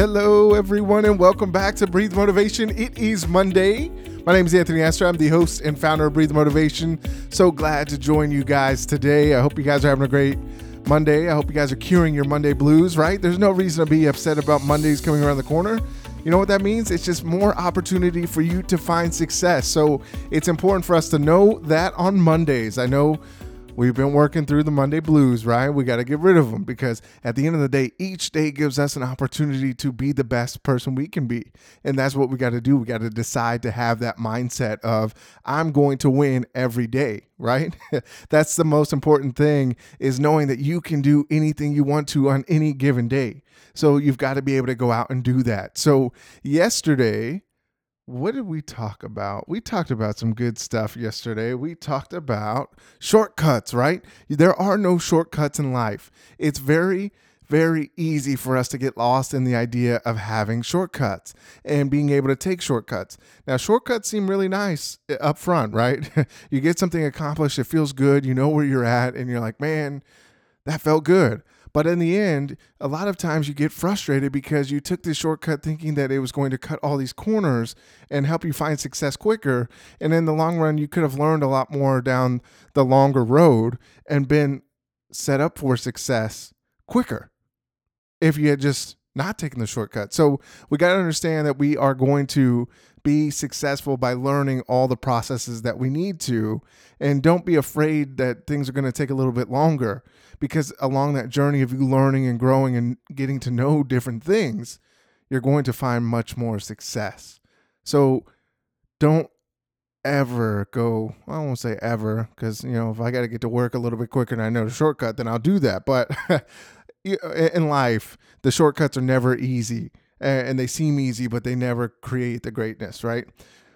Hello, everyone, and welcome back to Breathe Motivation. It is Monday. My name is Anthony Astor. I'm the host and founder of Breathe Motivation. So glad to join you guys today. I hope you guys are having a great Monday. I hope you guys are curing your Monday blues, right? There's no reason to be upset about Mondays coming around the corner. You know what that means? It's just more opportunity for you to find success. So it's important for us to know that on Mondays. I know We've been working through the Monday blues, right? We got to get rid of them because at the end of the day, each day gives us an opportunity to be the best person we can be. And that's what we got to do. We got to decide to have that mindset of, I'm going to win every day, right? that's the most important thing is knowing that you can do anything you want to on any given day. So you've got to be able to go out and do that. So yesterday, what did we talk about? We talked about some good stuff yesterday. We talked about shortcuts, right? There are no shortcuts in life. It's very, very easy for us to get lost in the idea of having shortcuts and being able to take shortcuts. Now, shortcuts seem really nice eh, up front, right? you get something accomplished, it feels good, you know where you're at, and you're like, man, that felt good. But in the end, a lot of times you get frustrated because you took this shortcut thinking that it was going to cut all these corners and help you find success quicker. And in the long run, you could have learned a lot more down the longer road and been set up for success quicker if you had just not taken the shortcut. So we got to understand that we are going to be successful by learning all the processes that we need to. And don't be afraid that things are going to take a little bit longer because along that journey of you learning and growing and getting to know different things, you're going to find much more success. So don't ever go, I won't say ever, because, you know, if I got to get to work a little bit quicker and I know the shortcut, then I'll do that. But in life, the shortcuts are never easy and they seem easy, but they never create the greatness, right?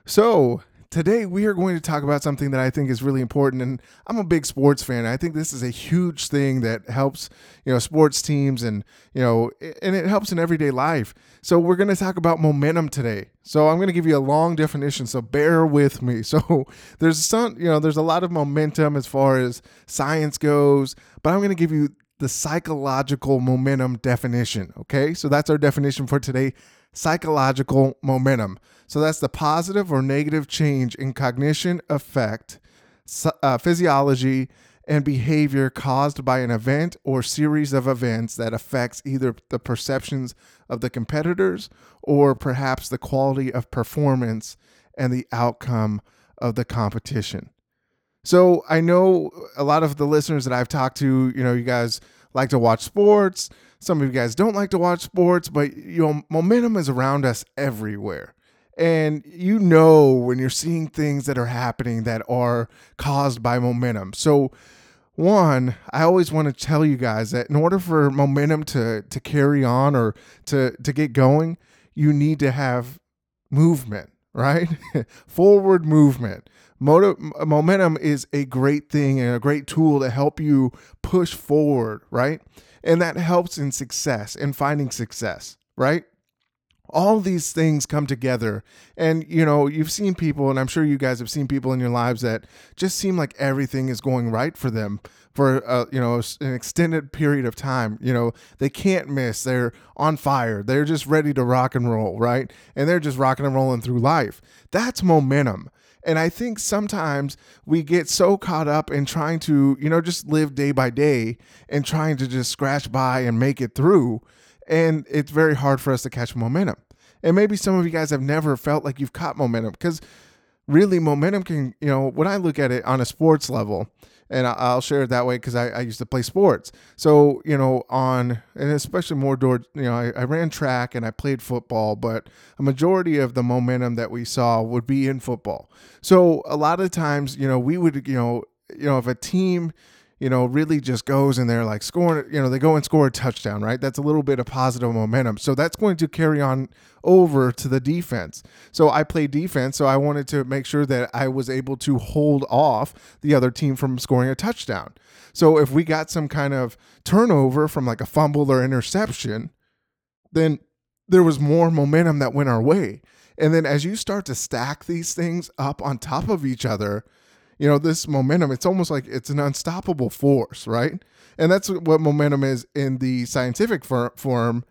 So, today we are going to talk about something that I think is really important. And I'm a big sports fan. I think this is a huge thing that helps, you know, sports teams and, you know, and it helps in everyday life. So, we're going to talk about momentum today. So, I'm going to give you a long definition. So, bear with me. So, there's some, you know, there's a lot of momentum as far as science goes, but I'm going to give you the psychological momentum definition. Okay, so that's our definition for today psychological momentum. So that's the positive or negative change in cognition, effect, uh, physiology, and behavior caused by an event or series of events that affects either the perceptions of the competitors or perhaps the quality of performance and the outcome of the competition. So I know a lot of the listeners that I've talked to, you know, you guys like to watch sports. Some of you guys don't like to watch sports, but you know, momentum is around us everywhere. And you know when you're seeing things that are happening that are caused by momentum. So one, I always want to tell you guys that in order for momentum to to carry on or to to get going, you need to have movement, right? Forward movement. Momentum is a great thing and a great tool to help you push forward, right? And that helps in success and finding success, right? All these things come together. And, you know, you've seen people, and I'm sure you guys have seen people in your lives that just seem like everything is going right for them for, uh, you know, an extended period of time. You know, they can't miss. They're on fire. They're just ready to rock and roll, right? And they're just rocking and rolling through life. That's momentum. And I think sometimes we get so caught up in trying to, you know, just live day by day and trying to just scratch by and make it through. And it's very hard for us to catch momentum. And maybe some of you guys have never felt like you've caught momentum because really momentum can, you know, when I look at it on a sports level, and I'll share it that way because I, I, used to play sports. So you know, on and especially more door, you know, I, I, ran track and I played football, but a majority of the momentum that we saw would be in football. So a lot of times, you know, we would, you know, you know, if a team you know, really just goes and they're like scoring, you know, they go and score a touchdown, right? That's a little bit of positive momentum. So that's going to carry on over to the defense. So I play defense, so I wanted to make sure that I was able to hold off the other team from scoring a touchdown. So if we got some kind of turnover from like a fumble or interception, then there was more momentum that went our way. And then as you start to stack these things up on top of each other, you know this momentum it's almost like it's an unstoppable force right and that's what momentum is in the scientific form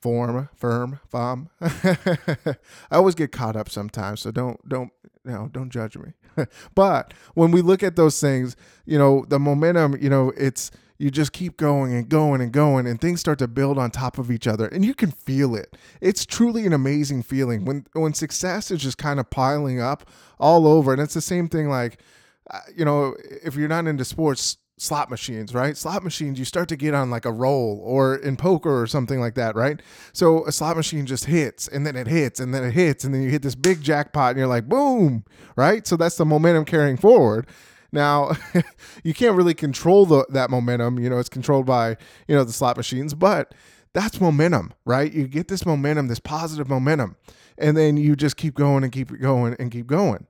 form, firm, fom. I always get caught up sometimes, so don't don't no, don't judge me. but when we look at those things, you know, the momentum, you know, it's you just keep going and going and going and things start to build on top of each other and you can feel it. It's truly an amazing feeling when when success is just kind of piling up all over and it's the same thing like uh, you know, if you're not into sports, slot machines, right? Slot machines, you start to get on like a roll or in poker or something like that, right? So a slot machine just hits and then it hits and then it hits and then you hit this big jackpot and you're like, boom, right? So that's the momentum carrying forward. Now, you can't really control the, that momentum. You know, it's controlled by, you know, the slot machines, but that's momentum, right? You get this momentum, this positive momentum, and then you just keep going and keep going and keep going.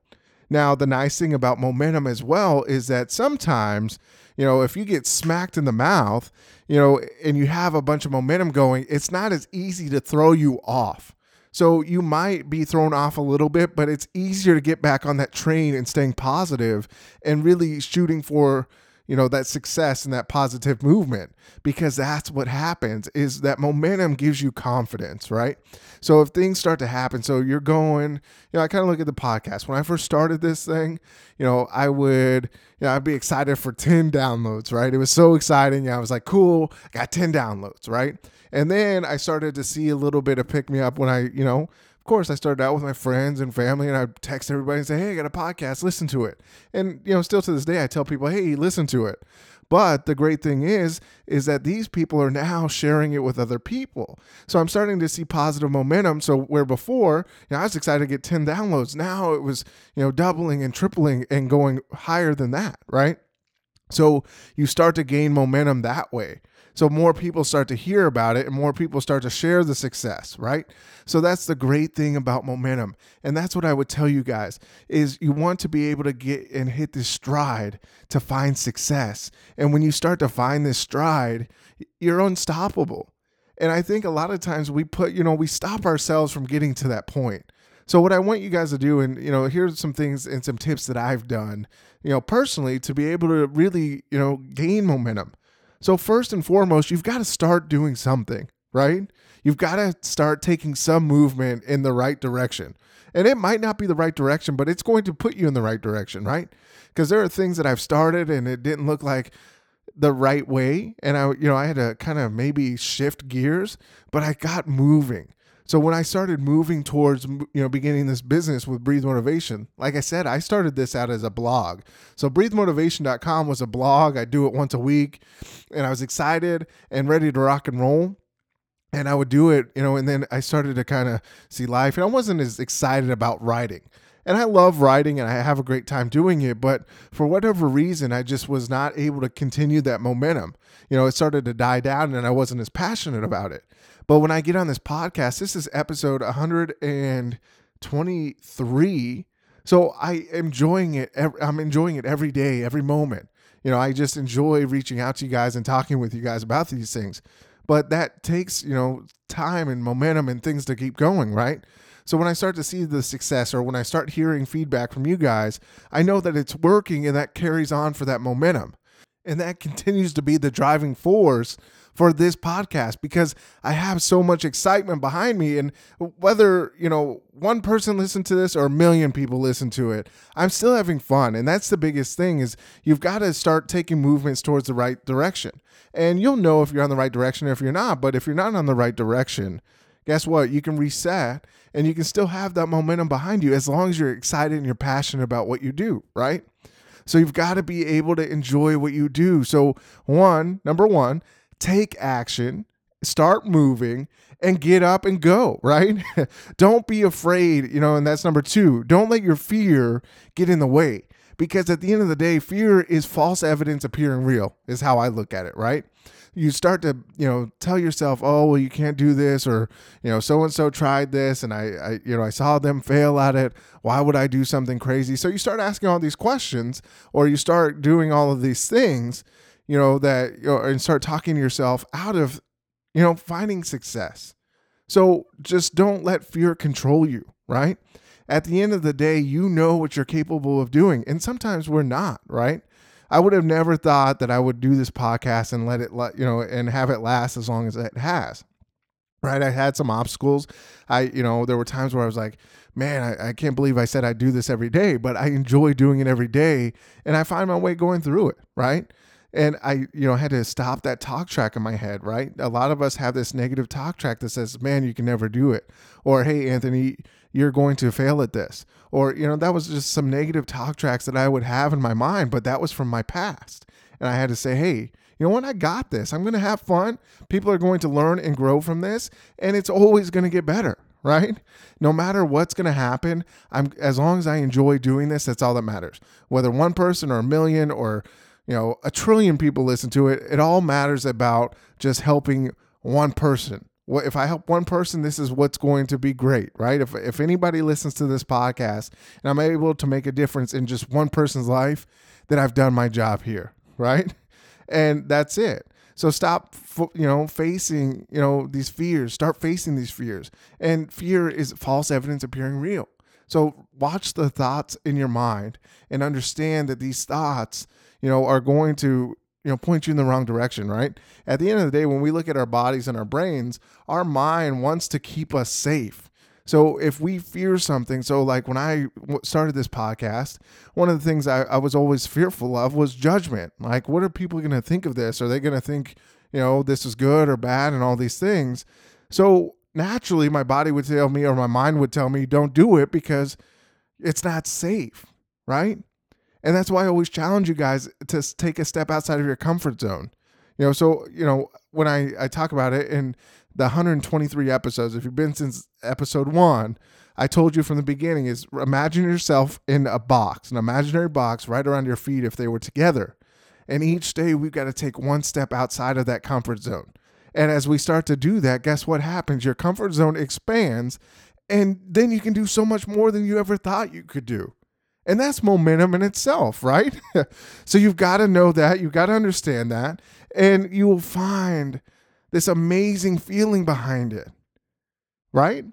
Now, the nice thing about momentum as well is that sometimes you know, if you get smacked in the mouth, you know, and you have a bunch of momentum going, it's not as easy to throw you off. So you might be thrown off a little bit, but it's easier to get back on that train and staying positive and really shooting for you know that success and that positive movement because that's what happens is that momentum gives you confidence right? So if things start to happen so you're going you know i kind of look at the podcast. When i first started this thing you know i would you know i'd be excited for 10 downloads right? It was so exciting i was like cool i got 10 downloads right? And then i started to see a little bit of pick me up when i you know course, I started out with my friends and family, and I'd text everybody and say, "Hey, I got a podcast. Listen to it." And you know, still to this day, I tell people, "Hey, listen to it." But the great thing is, is that these people are now sharing it with other people. So I'm starting to see positive momentum. So where before, you know, I was excited to get 10 downloads. Now it was, you know, doubling and tripling and going higher than that, right? So you start to gain momentum that way. So more people start to hear about it and more people start to share the success, right? So that's the great thing about momentum. And that's what I would tell you guys is you want to be able to get and hit this stride to find success. And when you start to find this stride, you're unstoppable. And I think a lot of times we put, you know, we stop ourselves from getting to that point. So what I want you guys to do, and you know, here's some things and some tips that I've done, you know, personally to be able to really, you know, gain momentum. So, first and foremost, you've got to start doing something, right? You've got to start taking some movement in the right direction. And it might not be the right direction, but it's going to put you in the right direction, right? Because there are things that I've started and it didn't look like the right way. And I, you know, I had to kind of maybe shift gears, but I got moving. So when I started moving towards, you know, beginning this business with Breathe Motivation, like I said, I started this out as a blog. So breathemotivation.com was a blog. I do it once a week and I was excited and ready to rock and roll. And I would do it, you know, and then I started to kind of see life and I wasn't as excited about writing. And I love writing and I have a great time doing it, but for whatever reason, I just was not able to continue that momentum. You know, it started to die down and I wasn't as passionate about it. But when I get on this podcast, this is episode 123. So I am enjoying it. I'm enjoying it every day, every moment. You know, I just enjoy reaching out to you guys and talking with you guys about these things. But that takes, you know, time and momentum and things to keep going, right? So when I start to see the success or when I start hearing feedback from you guys, I know that it's working and that carries on for that momentum. And that continues to be the driving force for this podcast because I have so much excitement behind me. And whether, you know, one person listen to this or a million people listen to it, I'm still having fun. And that's the biggest thing is you've got to start taking movements towards the right direction. And you'll know if you're on the right direction or if you're not. But if you're not on the right direction, guess what? You can reset and you can still have that momentum behind you as long as you're excited and you're passionate about what you do, right? So you've got to be able to enjoy what you do. So, one, number one, take action, start moving, and get up and go, right? don't be afraid, you know, and that's number two. Don't let your fear get in the way because at the end of the day, fear is false evidence appearing real, is how I look at it, right? You start to, you know, tell yourself, oh, well, you can't do this, or, you know, so and so tried this, and I, I, you know, I saw them fail at it. Why would I do something crazy? So you start asking all these questions, or you start doing all of these things you know, that, you know, and start talking yourself out of, you know, finding success. So just don't let fear control you, right? At the end of the day, you know what you're capable of doing. And sometimes we're not, right? I would have never thought that I would do this podcast and let it, you know, and have it last as long as it has. right? I had some obstacles. I, you know, there were times where I was like, man, I, I, can't believe I said I'd do this every day, but I enjoy doing it every day. And I find my way going through it, right? And I, you know, had to stop that talk track in my head, right? A lot of us have this negative talk track that says, man, you can never do it. Or, hey, Anthony, you're going to fail at this. Or, you know, that was just some negative talk tracks that I would have in my mind, but that was from my past. And I had to say, hey, you know what? I got this. I'm going to have fun. People are going to learn and grow from this, and it's always going to get better, right? No matter what's going to happen, I'm as long as I enjoy doing this, that's all that matters. Whether one person or a million or you know a trillion people listen to it, it all matters about just helping one person. If I help one person, this is what's going to be great, right? If if anybody listens to this podcast and I'm able to make a difference in just one person's life, then I've done my job here, right? and that's it. So stop, you know, facing, you know, these fears. Start facing these fears. And fear is false evidence appearing real. So watch the thoughts in your mind and understand that these thoughts, you know, are going to, you know, point you in the wrong direction, right? At the end of the day, when we look at our bodies and our brains, our mind wants to keep us safe. So if we fear something, so like when I started this podcast, one of the things I, I was always fearful of was judgment. Like, what are people going to think of this? Are they going to think, you know, this is good or bad and all these things? So naturally, my body would tell me, or my mind would tell me, don't do it because it's not safe, right? And that's why I always challenge you guys to take a step outside of your comfort zone. You know, so, you know, when I, I talk about it in the 123 episodes, if you've been since episode one, I told you from the beginning is imagine yourself in a box, an imaginary box right around your feet if they were together. And each day we've got to take one step outside of that comfort zone. And as we start to do that, guess what happens? Your comfort zone expands, and then you can do so much more than you ever thought you could do. And that's momentum in itself, right? so you've got to know that, you've got to understand that, and you will find this amazing feeling behind it, right?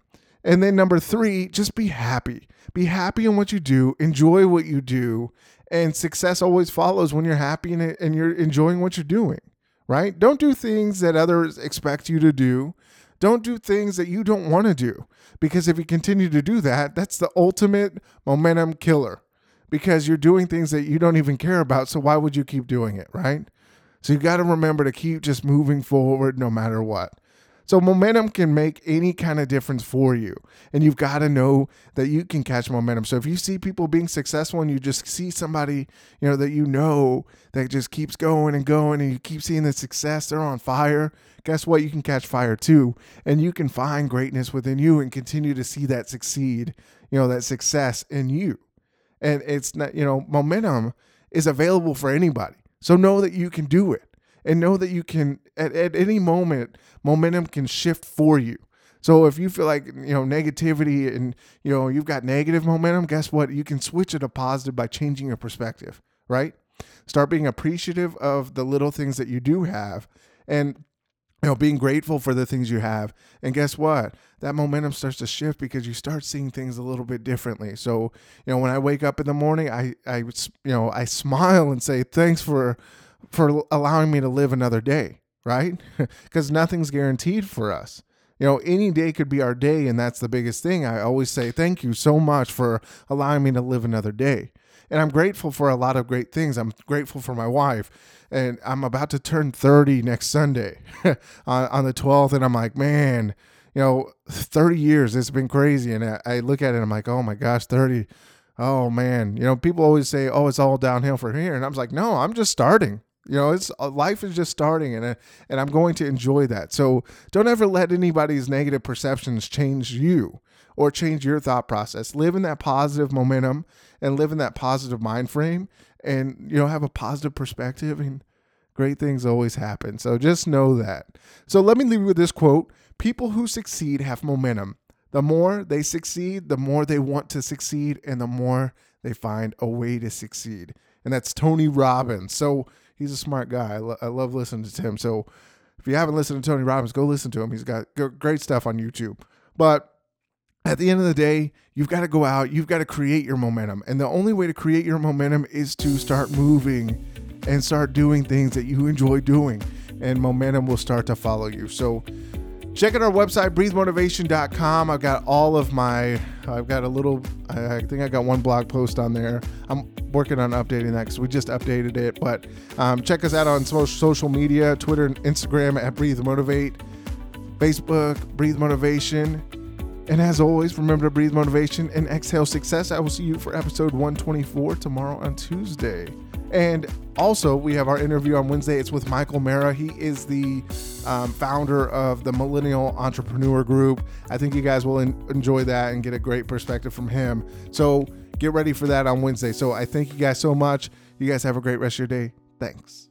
And then number three, just be happy. Be happy in what you do, enjoy what you do, and success always follows when you're happy and, and you're enjoying what you're doing, right? Don't do things that others expect you to do. Don't do things that you don't want to do because if you continue to do that, that's the ultimate momentum killer because you're doing things that you don't even care about. So why would you keep doing it, right? So you got to remember to keep just moving forward no matter what. So momentum can make any kind of difference for you. And you've got to know that you can catch momentum. So if you see people being successful and you just see somebody, you know, that you know that just keeps going and going and you keep seeing the success, they're on fire. Guess what? You can catch fire too. And you can find greatness within you and continue to see that succeed, you know, that success in you. And it's not, you know, momentum is available for anybody. So know that you can do it and know that you can, at, at any moment, momentum can shift for you. So if you feel like, you know, negativity and, you know, you've got negative momentum, guess what? You can switch it to positive by changing your perspective, right? Start being appreciative of the little things that you do have and you know, being grateful for the things you have. And guess what? That momentum starts to shift because you start seeing things a little bit differently. So, you know, when I wake up in the morning, I, I, you know, I smile and say, thanks for, for allowing me to live another day, right? Because nothing's guaranteed for us. You know, any day could be our day. And that's the biggest thing. I always say, thank you so much for allowing me to live another day. And I'm grateful for a lot of great things. I'm grateful for my wife and I'm about to turn 30 next Sunday on, the 12th. And I'm like, man, you know, 30 years, it's been crazy. And I, look at it, I'm like, oh my gosh, 30. Oh man, you know, people always say, oh, it's all downhill from here. And I was like, no, I'm just starting. You know, it's uh, life is just starting, and uh, and I'm going to enjoy that. So don't ever let anybody's negative perceptions change you or change your thought process. Live in that positive momentum and live in that positive mind frame, and you know have a positive perspective and great things always happen. So just know that. So let me leave you with this quote. People who succeed have momentum. The more they succeed the more they want to succeed and the more they find a way to succeed. And that's tony robbins. So he's a smart guy. I, lo- I love listening to him. So if you haven't listened to tony robbins go listen to him. He's got great stuff on youtube. But at the end of the day, you've got to go out, you've got to create your momentum. And the only way to create your momentum is to start moving and start doing things that you enjoy doing, and momentum will start to follow you. So, Check out our website, breathemotivation.com. I've got all of my, I've got a little, I think I got one blog post on there. I'm working on updating that because we just updated it. But um, check us out on social media Twitter and Instagram at Breathe Motivate, Facebook, Breathe Motivation. And as always, remember to breathe motivation and exhale success. I will see you for episode 124 tomorrow on Tuesday. And also, we have our interview on Wednesday. It's with Michael Mara. He is the um, founder of the Millennial Entrepreneur Group. I think you guys will en- enjoy that and get a great perspective from him. So get ready for that on Wednesday. So I thank you guys so much. You guys have a great rest of your day. Thanks.